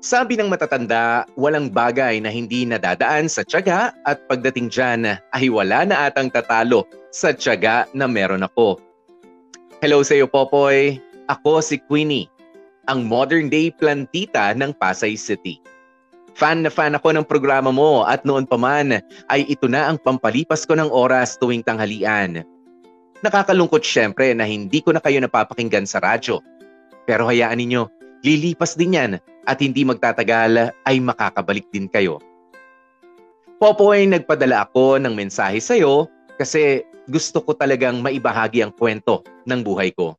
sabi ng matatanda, walang bagay na hindi nadadaan sa tiyaga at pagdating dyan ay wala na atang tatalo sa tiyaga na meron ako. Hello sa iyo, Popoy. Ako si Queenie, ang modern day plantita ng Pasay City. Fan na fan ako ng programa mo at noon pa man ay ito na ang pampalipas ko ng oras tuwing tanghalian. Nakakalungkot syempre na hindi ko na kayo napapakinggan sa radyo. Pero hayaan ninyo, Lilipas din yan at hindi magtatagal ay makakabalik din kayo. Popoy, nagpadala ako ng mensahe sa iyo kasi gusto ko talagang maibahagi ang kwento ng buhay ko.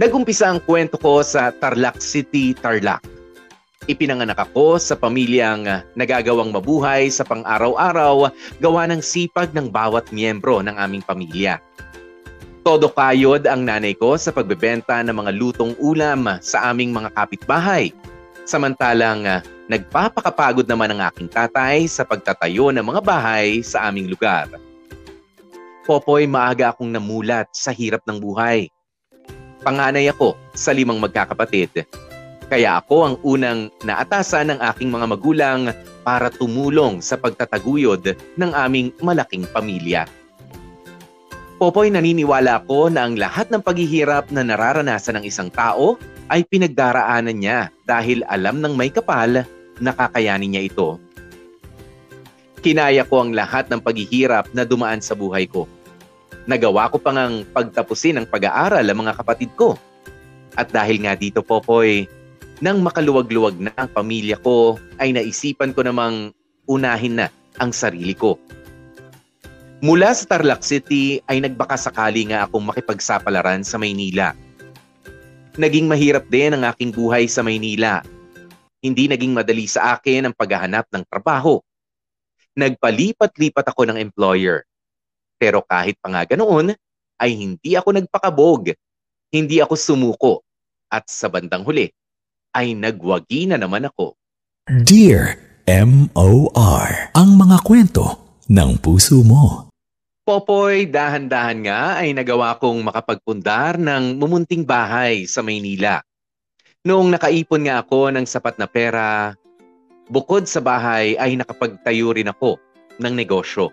Nagumpisa ang kwento ko sa Tarlac City, Tarlac. Ipinanganak ako sa pamilyang nagagawang mabuhay sa pang-araw-araw gawa ng sipag ng bawat miyembro ng aming pamilya. Todo kayod ang nanay ko sa pagbebenta ng mga lutong ulam sa aming mga kapitbahay. Samantalang uh, nagpapakapagod naman ang aking tatay sa pagtatayo ng mga bahay sa aming lugar. Popoy, maaga akong namulat sa hirap ng buhay. Panganay ako sa limang magkakapatid. Kaya ako ang unang naatasan ng aking mga magulang para tumulong sa pagtataguyod ng aming malaking pamilya. Popoy, naniniwala ako na ang lahat ng paghihirap na nararanasan ng isang tao ay pinagdaraanan niya dahil alam ng may kapal na kakayanin niya ito. Kinaya ko ang lahat ng paghihirap na dumaan sa buhay ko. Nagawa ko pang ang pagtapusin ang pag-aaral ang mga kapatid ko. At dahil nga dito, Popoy, nang makaluwag-luwag na ang pamilya ko, ay naisipan ko namang unahin na ang sarili ko Mula sa Tarlac City ay nagbaka sakali nga akong makipagsapalaran sa Maynila. Naging mahirap din ang aking buhay sa Maynila. Hindi naging madali sa akin ang paghahanap ng trabaho. Nagpalipat-lipat ako ng employer. Pero kahit pa nga ganoon, ay hindi ako nagpakabog. Hindi ako sumuko. At sa bandang huli, ay nagwagi na naman ako. Dear M.O.R. Ang mga kwento ng puso mo. Popoy, dahan-dahan nga ay nagawa kong makapagpundar ng mumunting bahay sa Maynila. Noong nakaipon nga ako ng sapat na pera, bukod sa bahay ay nakapagtayo rin ako ng negosyo.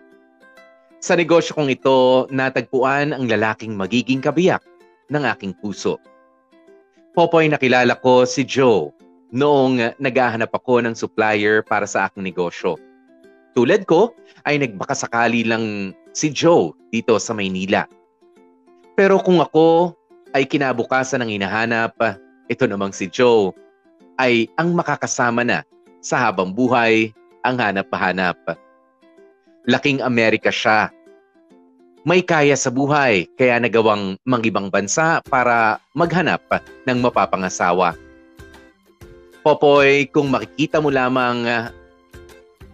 Sa negosyo kong ito, natagpuan ang lalaking magiging kabiyak ng aking puso. Popoy, nakilala ko si Joe noong naghahanap ako ng supplier para sa aking negosyo. Tulad ko, ay nagbakasakali lang si Joe dito sa Maynila. Pero kung ako ay kinabukasan ng hinahanap, ito namang si Joe ay ang makakasama na sa habang buhay ang hanap-hanap. Laking Amerika siya. May kaya sa buhay kaya nagawang mangibang bansa para maghanap ng mapapangasawa. Popoy, kung makikita mo lamang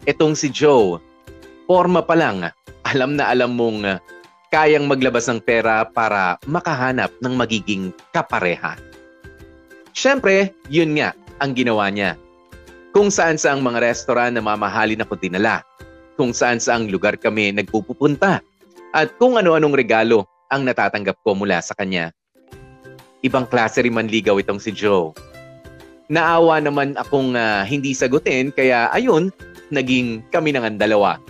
Itong si Joe, forma pa lang, alam na alam mong uh, kayang maglabas ng pera para makahanap ng magiging kapareha. Siyempre, yun nga ang ginawa niya. Kung saan saang mga restoran na mamahalin ako dinala, kung saan saang lugar kami nagpupunta, at kung ano-anong regalo ang natatanggap ko mula sa kanya. Ibang klase rin manligaw itong si Joe. Naawa naman akong uh, hindi sagutin kaya ayun, naging kami ng dalawa.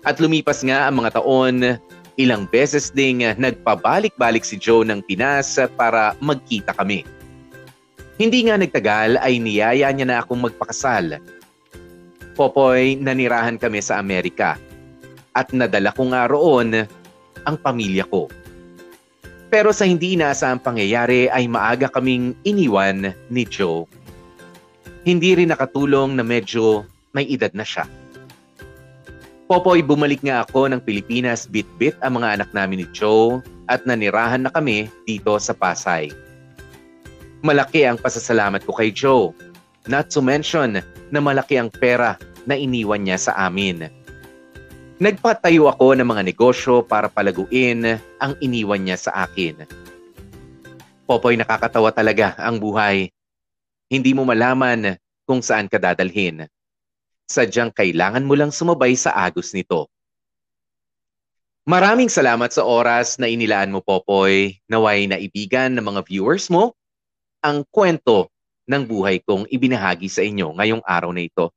At lumipas nga ang mga taon, ilang beses ding nagpabalik-balik si Joe ng Pinas para magkita kami. Hindi nga nagtagal ay niyaya niya na akong magpakasal. Popoy, nanirahan kami sa Amerika at nadala ko nga roon ang pamilya ko. Pero sa hindi inaasahang pangyayari ay maaga kaming iniwan ni Joe. Hindi rin nakatulong na medyo may edad na siya. Popoy, bumalik nga ako ng Pilipinas bit-bit ang mga anak namin ni Joe at nanirahan na kami dito sa Pasay. Malaki ang pasasalamat ko kay Joe. Not to mention na malaki ang pera na iniwan niya sa amin. Nagpatayo ako ng mga negosyo para palaguin ang iniwan niya sa akin. Popoy, nakakatawa talaga ang buhay. Hindi mo malaman kung saan ka dadalhin. Sadyang kailangan mo lang sumabay sa agos nito. Maraming salamat sa oras na inilaan mo, Popoy. Naway naibigan ng mga viewers mo ang kwento ng buhay kong ibinahagi sa inyo ngayong araw na ito.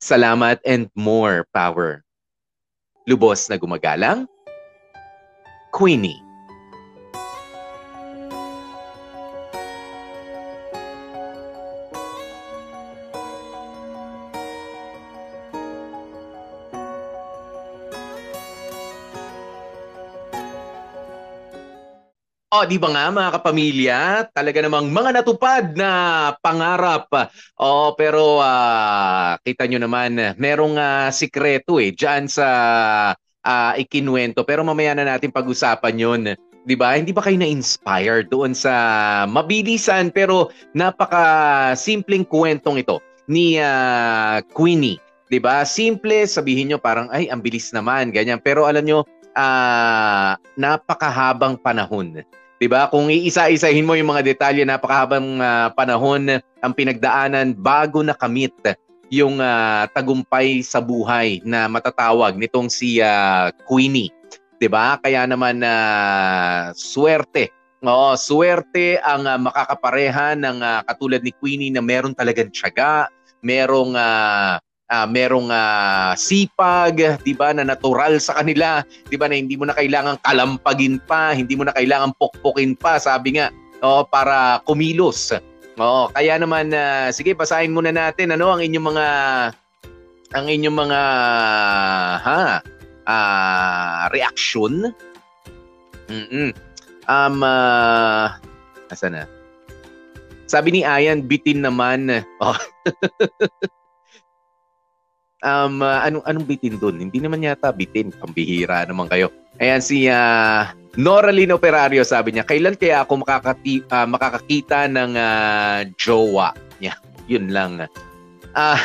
Salamat and more power lubos na gumagalang, Queenie. O, oh, di ba nga mga kapamilya, talaga namang mga natupad na pangarap. O, oh, pero uh, kita nyo naman, merong uh, sikreto eh, dyan sa uh, ikinwento. Pero mamaya na natin pag-usapan yun. Di ba? Hindi ba kayo na-inspire doon sa mabilisan pero napaka-simpleng kwentong ito ni uh, Queenie? Di ba? Simple, sabihin nyo parang, ay, ang bilis naman, ganyan. Pero alam nyo, uh, napakahabang panahon 'Di ba? Kung iisa-isahin mo yung mga detalye napakahabang uh, panahon ang pinagdaanan bago nakamit yung uh, tagumpay sa buhay na matatawag nitong si uh, Queenie. 'Di ba? Kaya naman uh, swerte Oo, swerte ang uh, makakapareha ng uh, katulad ni Queenie na meron talagang tiyaga, merong uh, uh, merong uh, sipag, 'di ba, na natural sa kanila, 'di ba, na hindi mo na kailangang kalampagin pa, hindi mo na kailangang pokpokin pa, sabi nga, oh, para kumilos. Oo, kaya naman uh, sige, basahin muna natin ano ang inyong mga ang inyong mga ha uh, reaction. Mm. Um uh, asa na? Sabi ni Ayan, bitin naman. Oh. um, uh, anong, anong bitin doon? Hindi naman yata bitin. Pambihira naman kayo. Ayan si uh, Noraline Operario sabi niya, kailan kaya ako makakati, uh, makakakita ng uh, jowa? Yeah, yun lang. Ah, uh,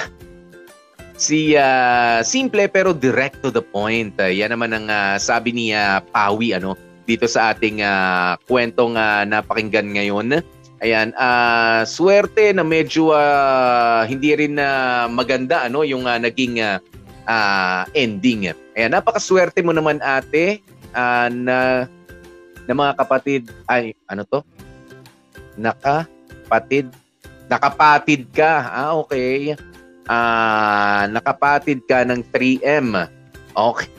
si uh, simple pero direct to the point. Uh, yan naman ang uh, sabi ni uh, Pawi ano dito sa ating uh, kwentong uh, napakinggan ngayon. Ayan, uh, swerte na medyo uh, hindi rin na uh, maganda ano yung uh, naging uh, uh, ending. Ayan, napakaswerte mo naman ate uh, na na mga kapatid ay ano to? Nakapatid nakapatid ka. Ah, okay. Ah, uh, nakapatid ka ng 3M. Okay.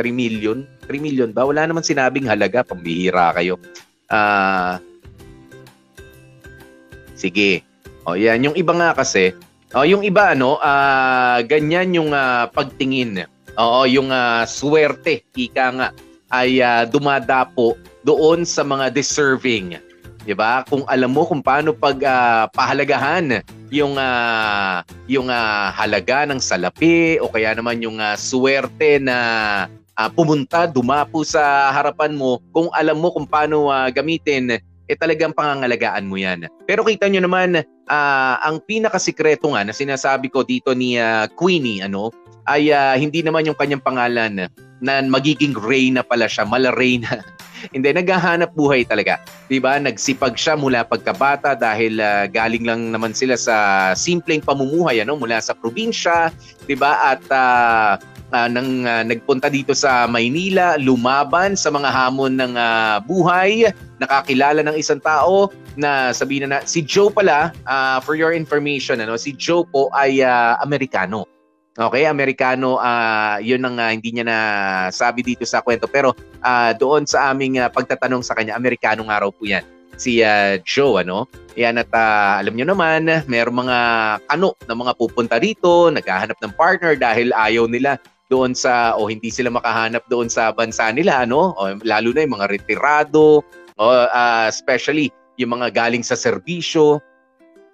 3 million? 3 million ba? Wala naman sinabing halaga, pambihira kayo. Ah, uh, Sige. O yan, yung iba nga kasi, oh, yung iba ano, uh, ganyan yung uh, pagtingin. Oo, yung uh, swerte, ika nga, ay uh, dumadapo doon sa mga deserving. 'Di ba? Kung alam mo kung paano pag uh, pahalagahan yung uh, yung uh, halaga ng salapi o kaya naman yung uh, swerte na uh, pumunta, dumapo sa harapan mo, kung alam mo kung paano uh, gamitin eh talagang pangangalagaan mo yan. Pero kita nyo naman, uh, ang pinakasikreto nga na sinasabi ko dito ni uh, Queenie, ano, ay uh, hindi naman yung kanyang pangalan na magiging Reyna pala siya, mala Reyna. hindi, naghahanap buhay talaga. 'Di ba? Nagsipag siya mula pagkabata dahil uh, galing lang naman sila sa simpleng pamumuhay ano mula sa probinsya, 'di ba? At uh, uh, nang uh, nagpunta dito sa Maynila, lumaban sa mga hamon ng uh, buhay, nakakilala ng isang tao na sabihin na, na si Joe pala, uh, for your information, ano, si Joe po ay uh, Amerikano. Okay, Amerikano, uh, yun ang uh, hindi niya na sabi dito sa kwento. Pero uh, doon sa aming uh, pagtatanong sa kanya, Amerikano nga raw po yan si uh, Joe ano. Yan at uh, alam niyo naman, mayroong mga kano na mga pupunta dito, naghahanap ng partner dahil ayaw nila doon sa o hindi sila makahanap doon sa bansa nila ano o, lalo na yung mga retirado o uh, especially yung mga galing sa serbisyo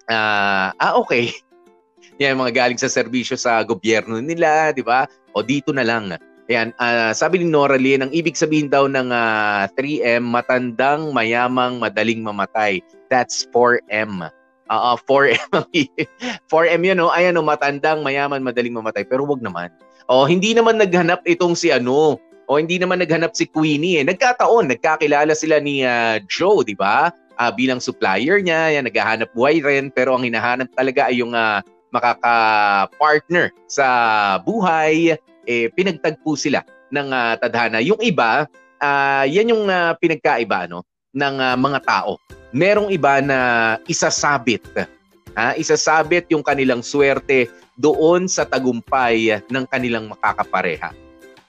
uh, ah okay yan mga galing sa serbisyo sa gobyerno nila di ba o dito na lang Ayan, uh, sabi ni Nora Lee, ang ibig sabihin daw ng uh, 3M, matandang, mayamang, madaling mamatay. That's 4M. Uh, 4M. 4M yun, no? Ayan, no, matandang, mayaman, madaling mamatay. Pero wag naman. O hindi naman naghanap itong si ano, o hindi naman naghanap si Queenie eh. Nagkataon, nagkakilala sila ni uh, Joe, di ba? Uh, bilang supplier niya, yan, naghahanap buhay rin. Pero ang hinahanap talaga ay yung uh, makaka-partner sa buhay. Eh, pinagtagpo sila ng uh, tadhana. Yung iba, uh, yan yung uh, pinagkaiba no, ng uh, mga tao. Merong iba na isasabit. Ha? Isasabit yung kanilang swerte doon sa tagumpay ng kanilang makakapareha.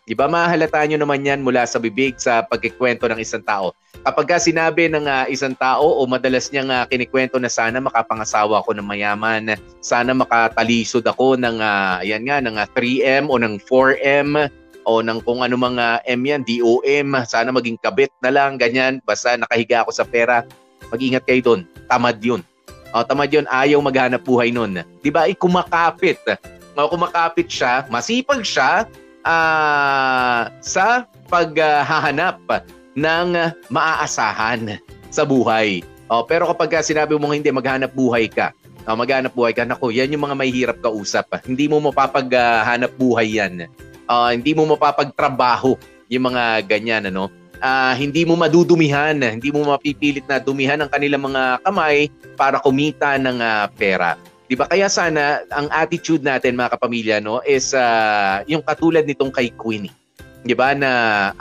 Di ba mahalata nyo naman yan mula sa bibig sa pagkikwento ng isang tao. Kapag ka sinabi ng uh, isang tao o madalas niyang uh, kinikwento na sana makapangasawa ako ng mayaman, sana makatalisod ako ng uh, yan nga, ng uh, 3M o ng 4M o ng kung ano mga M yan, DOM, sana maging kabit na lang, ganyan, basta nakahiga ako sa pera. Mag-ingat kayo doon. Tamad yun. O, tamad yun, ayaw maghanap buhay nun. Di ba? kumakapit. O, kumakapit siya, masipag siya, uh, sa paghahanap uh, ng maaasahan sa buhay. Oh, pero kapag sinabi mo hindi maghanap buhay ka, oh, maghanap buhay ka, nako, yan yung mga may hirap kausap. Hindi mo mapapaghanap buhay yan. Uh, hindi mo mapapagtrabaho yung mga ganyan ano. Uh, hindi mo madudumihan, hindi mo mapipilit na dumihan ang kanilang mga kamay para kumita ng uh, pera. 'Di ba? Kaya sana ang attitude natin mga kapamilya no is uh, yung katulad nitong kay Queenie. 'Di ba na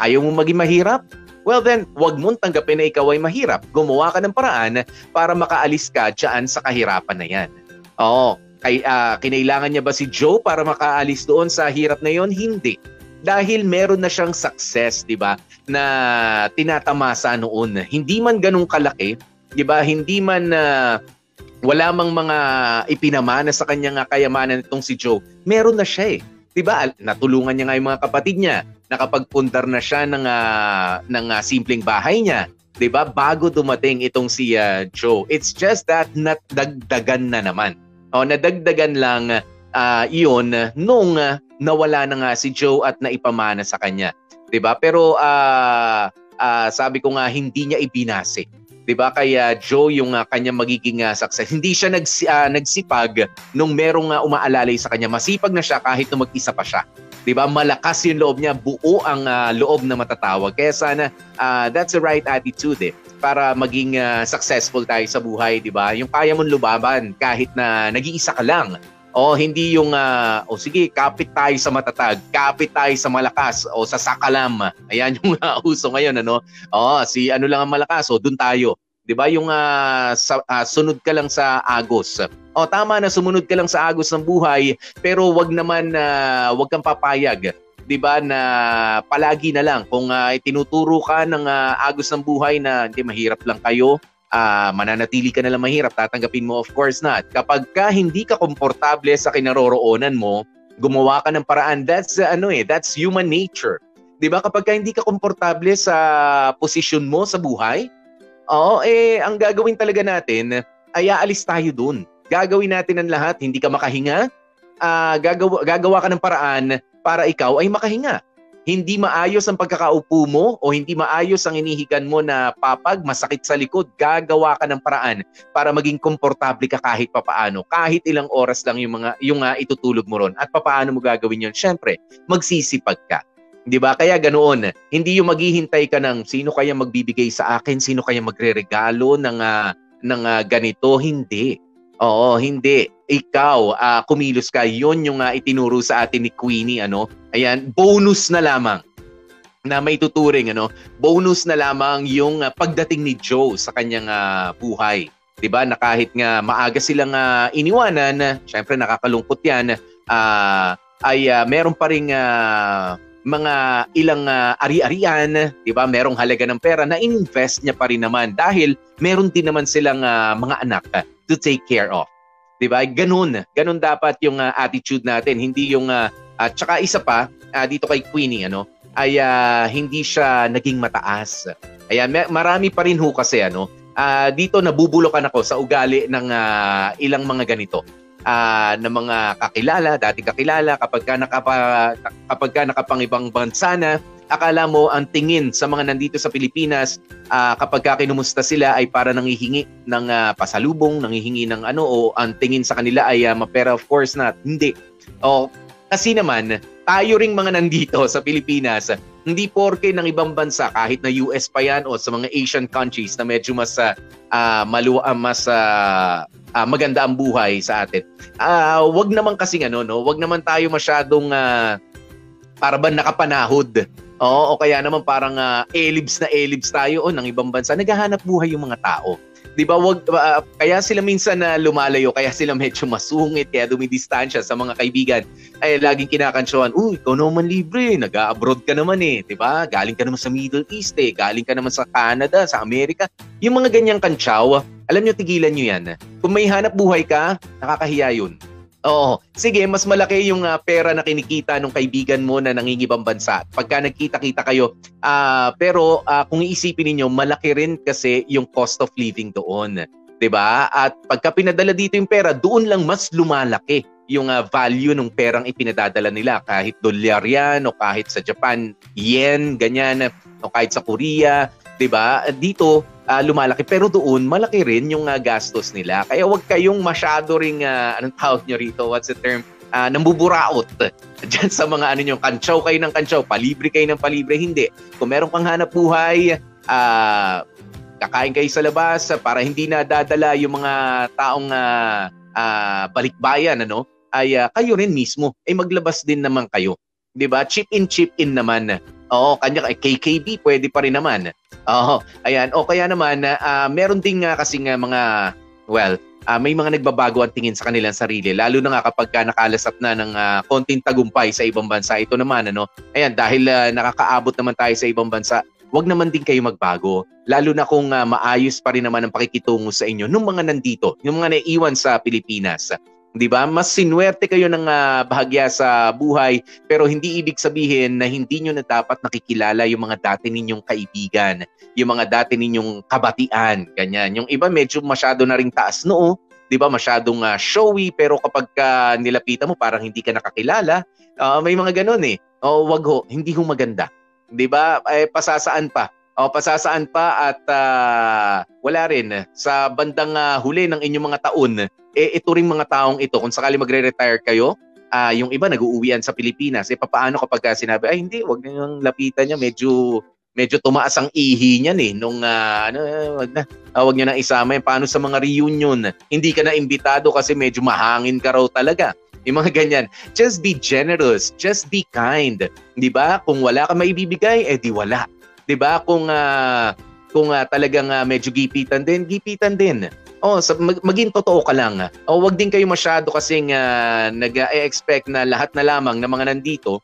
ayaw mo maging mahirap? Well then, wag mong tanggapin na ikaw ay mahirap. Gumawa ka ng paraan para makaalis ka diyan sa kahirapan na 'yan. Oo, kay uh, kinailangan niya ba si Joe para makaalis doon sa hirap na 'yon? Hindi. Dahil meron na siyang success, 'di ba? Na tinatamasa noon. Hindi man ganun kalaki, 'di ba? Hindi man uh, wala mang mga ipinamana sa kanyang kayamanan itong si Joe, meron na siya eh. 'Di ba? Natulungan niya nga yung mga kapatid niya. Nakapagpundar na siya ng uh, ng uh, simpleng bahay niya. 'Di ba? Bago dumating itong si uh, Joe. It's just that nadagdagan na naman. O nadagdagan lang uh, 'iyon nung uh, nawala na nga si Joe at naipamana sa kanya. 'Di ba? Pero uh, uh, sabi ko nga hindi niya ibinase 'di ba? Kaya Joe yung uh, kanya magiging uh, success. Hindi siya nags, uh, nagsipag nung merong uh, umaalalay sa kanya. Masipag na siya kahit na mag-isa pa siya. 'Di ba? Malakas yung loob niya, buo ang uh, loob na matatawag. Kaya sana uh, that's the right attitude eh para maging uh, successful tayo sa buhay, 'di ba? Yung kaya mong lubaban kahit na nag-iisa ka lang. O hindi yung uh, o sige, kapit tayo sa matatag, kapit tayo sa malakas o sa sakalam. Ayan yung uh, uso ngayon ano. O si ano lang ang malakas, o doon tayo. 'Di ba? Yung uh, sa, uh, sunod ka lang sa agos. O tama na sumunod ka lang sa agos ng buhay, pero wag naman uh, wag kang papayag 'di ba na palagi na lang kung uh, itinuturo ka ng uh, agos ng buhay na hindi mahirap lang kayo uh, mananatili ka na lang mahirap, tatanggapin mo of course not. Kapag ka hindi ka komportable sa kinaroroonan mo, gumawa ka ng paraan, that's uh, ano eh, that's human nature. 'Di ba? Kapag ka hindi ka komportable sa posisyon mo sa buhay, oo, eh ang gagawin talaga natin ay aalis tayo doon. Gagawin natin ang lahat, hindi ka makahinga, uh, gagawa, gagawa ka ng paraan para ikaw ay makahinga hindi maayos ang pagkakaupo mo o hindi maayos ang inihigan mo na papag, masakit sa likod, gagawa ka ng paraan para maging komportable ka kahit papaano. Kahit ilang oras lang yung mga yung uh, itutulog mo ron. At papaano mo gagawin 'yon? Syempre, magsisipag ka. 'Di ba? Kaya ganoon. Hindi yung maghihintay ka ng sino kaya magbibigay sa akin, sino kaya magreregalo ng uh, ng uh, ganito, hindi. Oo, hindi ikaw uh, kumilos ka. Yon yung uh, itinuro sa atin ni Queenie ano. Ayan, bonus na lamang na may tuturing ano. Bonus na lamang yung uh, pagdating ni Joe sa kanyang uh, buhay. 'Di ba? Na kahit nga maaga silang uh, iniwanan, syempre nakakalungkot 'yan. Uh, ay uh, meron pa ring uh, mga ilang uh, ari-arian, 'di ba? Merong halaga ng pera na invest niya pa rin naman dahil meron din naman silang uh, mga anak uh, to take care of. 'Di ba? Ganun, ganun dapat yung uh, attitude natin, hindi yung uh, at saka isa pa uh, dito kay Queenie ano, ay uh, hindi siya naging mataas. Ayan, may, marami pa rin ho kasi ano, uh, dito nabubulokan ako sa ugali ng uh, ilang mga ganito. Uh, ng mga kakilala, dati kakilala kapag ka nakapa kapag ka nakapangibang bansa na akala mo ang tingin sa mga nandito sa Pilipinas uh, kapag ka kinumusta sila ay para nangihingi ng uh, pasalubong, nangihingi ng ano o ang tingin sa kanila ay uh, mapera of course not. Hindi. O kasi naman tayo ring mga nandito sa Pilipinas, hindi porke ng ibang bansa kahit na US pa yan o sa mga Asian countries na medyo mas uh, uh, mas uh, uh, maganda ang buhay sa atin. Uh, wag naman kasi ano no, wag naman tayo masyadong uh, para ba nakapanahod. Oo, o kaya naman parang uh, elibs na elibs tayo o ng ibang bansa. Naghahanap buhay yung mga tao. 'di ba wag uh, kaya sila minsan na uh, lumalayo kaya sila medyo masungit kaya dumidistansya sa mga kaibigan. Ay laging kinakantsuhan uy ikaw naman libre nag-abroad ka naman eh. 'di ba? Galing ka naman sa Middle East eh. Galing ka naman sa Canada sa Amerika. Yung mga ganyang kantsaw alam nyo tigilan nyo yan. Kung may hanap buhay ka nakakahiya yun Oo. Sige, mas malaki yung uh, pera na kinikita ng kaibigan mo na nangingibang bansa. Pagka nagkita-kita kayo. Uh, pero uh, kung iisipin niyo malaki rin kasi yung cost of living doon. 'di ba? At pagka pinadala dito yung pera, doon lang mas lumalaki yung uh, value ng perang ipinadadala nila kahit dolyar yan o kahit sa Japan yen ganyan o kahit sa Korea 'di ba? Dito uh, lumalaki. Pero doon, malaki rin yung uh, gastos nila. Kaya wag kayong masyado ring, uh, anong tawag nyo rito, what's the term? Uh, nambuburaot dyan sa mga ano nyo, kantsaw kayo ng kantsaw, palibre kayo ng palibre, hindi. Kung meron kang buhay, uh, kakain kayo sa labas para hindi na dadala yung mga taong uh, uh, balikbayan, ano, ay uh, kayo rin mismo, ay maglabas din naman kayo. 'di ba? Chip in chip in naman. Oo, kanya KKB pwede pa rin naman. Oo, ayan. O kaya naman, uh, meron ding uh, kasi nga mga, well, uh, may mga nagbabago ang tingin sa kanilang sarili. Lalo na nga kapag ka nakalasap na ng uh, konting tagumpay sa ibang bansa. Ito naman, ano, ayan, dahil uh, nakakaabot naman tayo sa ibang bansa, wag naman din kayo magbago. Lalo na kung uh, maayos pa rin naman ang pakikitungo sa inyo ng mga nandito, yung mga naiiwan sa Pilipinas. 'Di ba? Mas sinuwerte kayo ng uh, bahagya sa buhay pero hindi ibig sabihin na hindi niyo na dapat nakikilala yung mga dati ninyong kaibigan, yung mga dati ninyong kabatian, ganyan. Yung iba medyo masyado na ring taas noo, 'di ba? Masyadong uh, showy pero kapag ka nilapitan mo parang hindi ka nakakilala. Uh, may mga ganun eh. O wag ho, hindi ho maganda. 'Di ba? Eh pasasaan pa. O pasasaan pa at uh, wala rin sa bandang uh, huli ng inyong mga taon eh ito ring mga taong ito, kung sakali magre-retire kayo, uh, yung iba nag-uuwian sa Pilipinas, eh paano kapag sinabi, ay hindi, wag niyong lapitan niya, medyo medyo tumaas ang ihi niyan eh nung uh, ano wag na uh, wag niyo na isama yan paano sa mga reunion? Hindi ka na imbitado kasi medyo mahangin ka raw talaga. Yung mga ganyan. Just be generous. Just be kind. Di ba? Kung wala ka maibibigay eh di wala. Di ba? Kung uh, kung uh, talagang uh, medyo gipitan din gipitan din Oh, sa, mag, maging totoo ka lang. O oh, wag din kayo masyado kasing uh, nag-expect na lahat na lamang ng mga nandito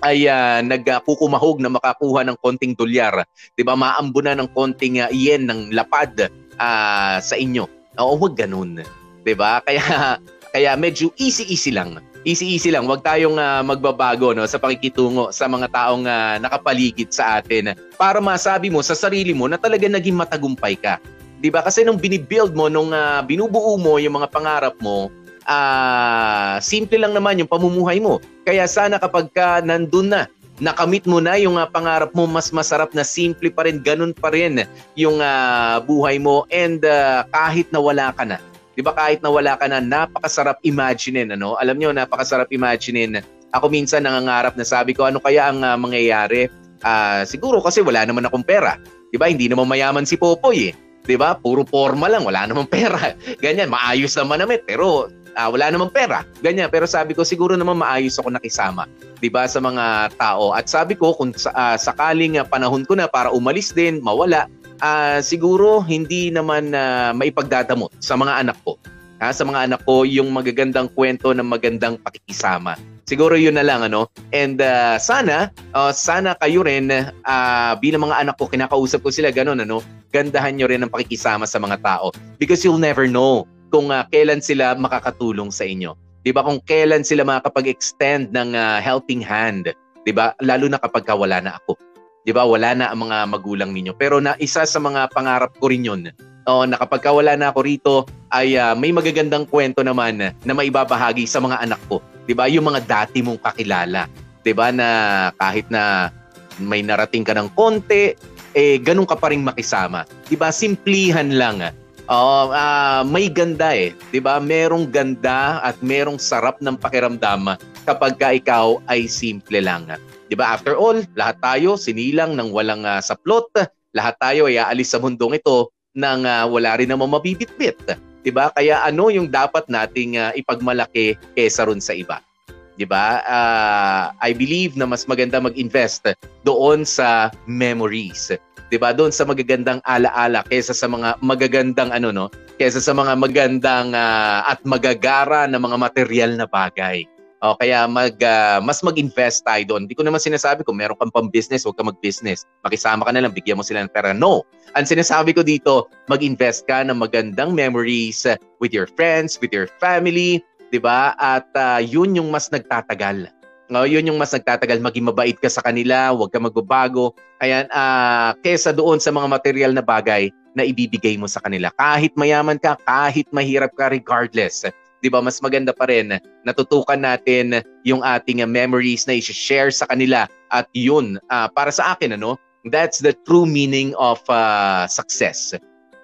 ay uh, nagkukumahog na makakuha ng konting dolyar. 'Di ba? Maambunan ng konting uh, yen ng lapad uh, sa inyo. Oo, wag ganun. 'Di ba? Kaya kaya medyo easy-easy lang. Easy-easy lang. Wag tayong uh, magbabago no sa pakikitungo sa mga taong uh, nakapaligid sa atin para masabi mo sa sarili mo na talaga naging matagumpay ka 'Di ba? Kasi nung binibuild mo, nung uh, binubuo mo yung mga pangarap mo, uh, simple lang naman yung pamumuhay mo. Kaya sana kapag ka nandun na, nakamit mo na yung uh, pangarap mo, mas masarap na simple pa rin, ganun pa rin yung uh, buhay mo and uh, kahit na wala ka na. 'Di ba kahit na wala ka na, napakasarap imaginein ano? Alam niyo, napakasarap imaginein. Ako minsan nangangarap na sabi ko, ano kaya ang uh, mangyayari? Uh, siguro kasi wala naman akong pera. 'Di ba? Hindi naman mayaman si Popoy eh. 'Di ba? Puro forma lang, wala namang pera. Ganyan, maayos naman namin, pero uh, wala namang pera. Ganyan, pero sabi ko siguro naman maayos ako nakisama, 'di ba, sa mga tao. At sabi ko kung uh, sakaling uh, panahon ko na para umalis din, mawala, uh, siguro hindi naman uh, maipagdadamot sa mga anak ko. Ha, sa mga anak ko yung magagandang kwento ng magandang pakikisama. Siguro yun na lang ano. And uh, sana uh, sana kayo rin uh, bilang mga anak ko kinakausap ko sila ganun ano gandahan nyo rin ang pakikisama sa mga tao because you'll never know kung uh, kailan sila makakatulong sa inyo. 'Di ba? Kung kailan sila makakapag-extend ng uh, helping hand, 'di ba? Lalo na kapag wala na ako. 'Di ba? Wala na ang mga magulang ninyo. Pero na isa sa mga pangarap ko rin 'yon. O na kapag wala na ako rito ay uh, may magagandang kwento naman na maibabahagi sa mga anak ko. 'Di ba? Yung mga dati mong kakilala. 'Di ba na kahit na may narating ka ng konti, eh ganun ka pa rin makisama. 'Di ba? Simplihan lang. Oh, uh, may ganda eh, 'di ba? Merong ganda at merong sarap ng pakiramdam kapag ka ikaw ay simple lang. 'Di ba? After all, lahat tayo sinilang ng walang uh, saplot, lahat tayo ay aalis sa mundong ito nang uh, wala rin namang mabibitbit. 'Di ba? Kaya ano yung dapat nating uh, ipagmalaki kaysa ron sa iba? 'Di ba? Uh, I believe na mas maganda mag-invest doon sa memories. 'Di ba? Doon sa magagandang alaala kaysa sa mga magagandang ano no, kaysa sa mga magandang uh, at magagara na mga material na bagay. O kaya mag uh, mas mag-invest tayo doon. Hindi ko naman sinasabi kung meron kang pang-business, huwag ka mag-business. Makisama ka na lang, bigyan mo sila ng pera. No. Ang sinasabi ko dito, mag-invest ka ng magandang memories with your friends, with your family, 'di ba? At uh, 'yun yung mas nagtatagal. No, 'yun yung mas nagtatagal. Maging mabait ka sa kanila, huwag ka magbabago. Ayan, uh, kesa doon sa mga material na bagay na ibibigay mo sa kanila. Kahit mayaman ka, kahit mahirap ka regardless 'di ba? Mas maganda pa rin natutukan natin yung ating memories na i-share sa kanila at yun uh, para sa akin ano, that's the true meaning of uh, success.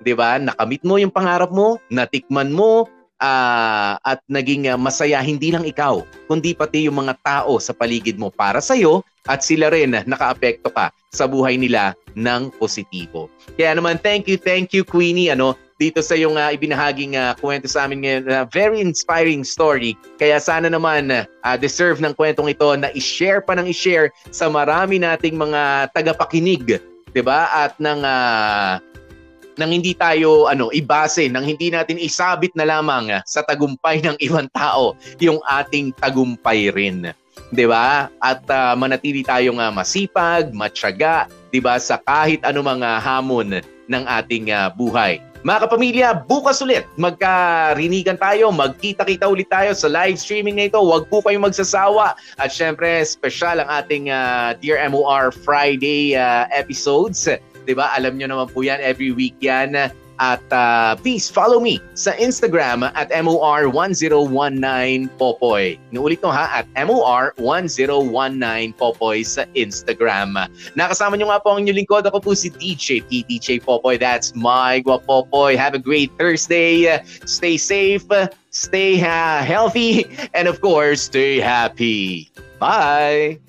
'Di ba? Nakamit mo yung pangarap mo, natikman mo uh, at naging masaya hindi lang ikaw, kundi pati yung mga tao sa paligid mo para sa iyo at sila rin nakaapekto ka sa buhay nila ng positibo. Kaya naman thank you, thank you Queenie ano dito sa yung uh, ibinahaging uh, kwento sa amin ngayon. Uh, very inspiring story. Kaya sana naman uh, deserve ng kwentong ito na i-share pa ng i-share sa marami nating mga tagapakinig, 'di ba? At ng uh, nang hindi tayo ano ibase nang hindi natin isabit na lamang sa tagumpay ng ibang tao yung ating tagumpay rin 'di ba at uh, manatili tayong uh, masipag matyaga 'di ba sa kahit anumang uh, hamon ng ating uh, buhay mga kapamilya, bukas ulit magkarinigan tayo, magkita-kita ulit tayo sa live streaming na ito. Huwag po kayong magsasawa. At syempre, special ang ating uh, Dear MOR Friday uh, episodes. 'Di ba? Alam niyo naman po 'yan, every week 'yan. At uh, please follow me sa Instagram at MOR1019 Popoy. Inuulit ko ha, at MOR1019 Popoy sa Instagram. Nakasama nyo nga po ang inyong lingkod. Ako po si DJ PDJ Popoy. That's my Popoy. Have a great Thursday. Stay safe, stay uh, healthy, and of course, stay happy. Bye!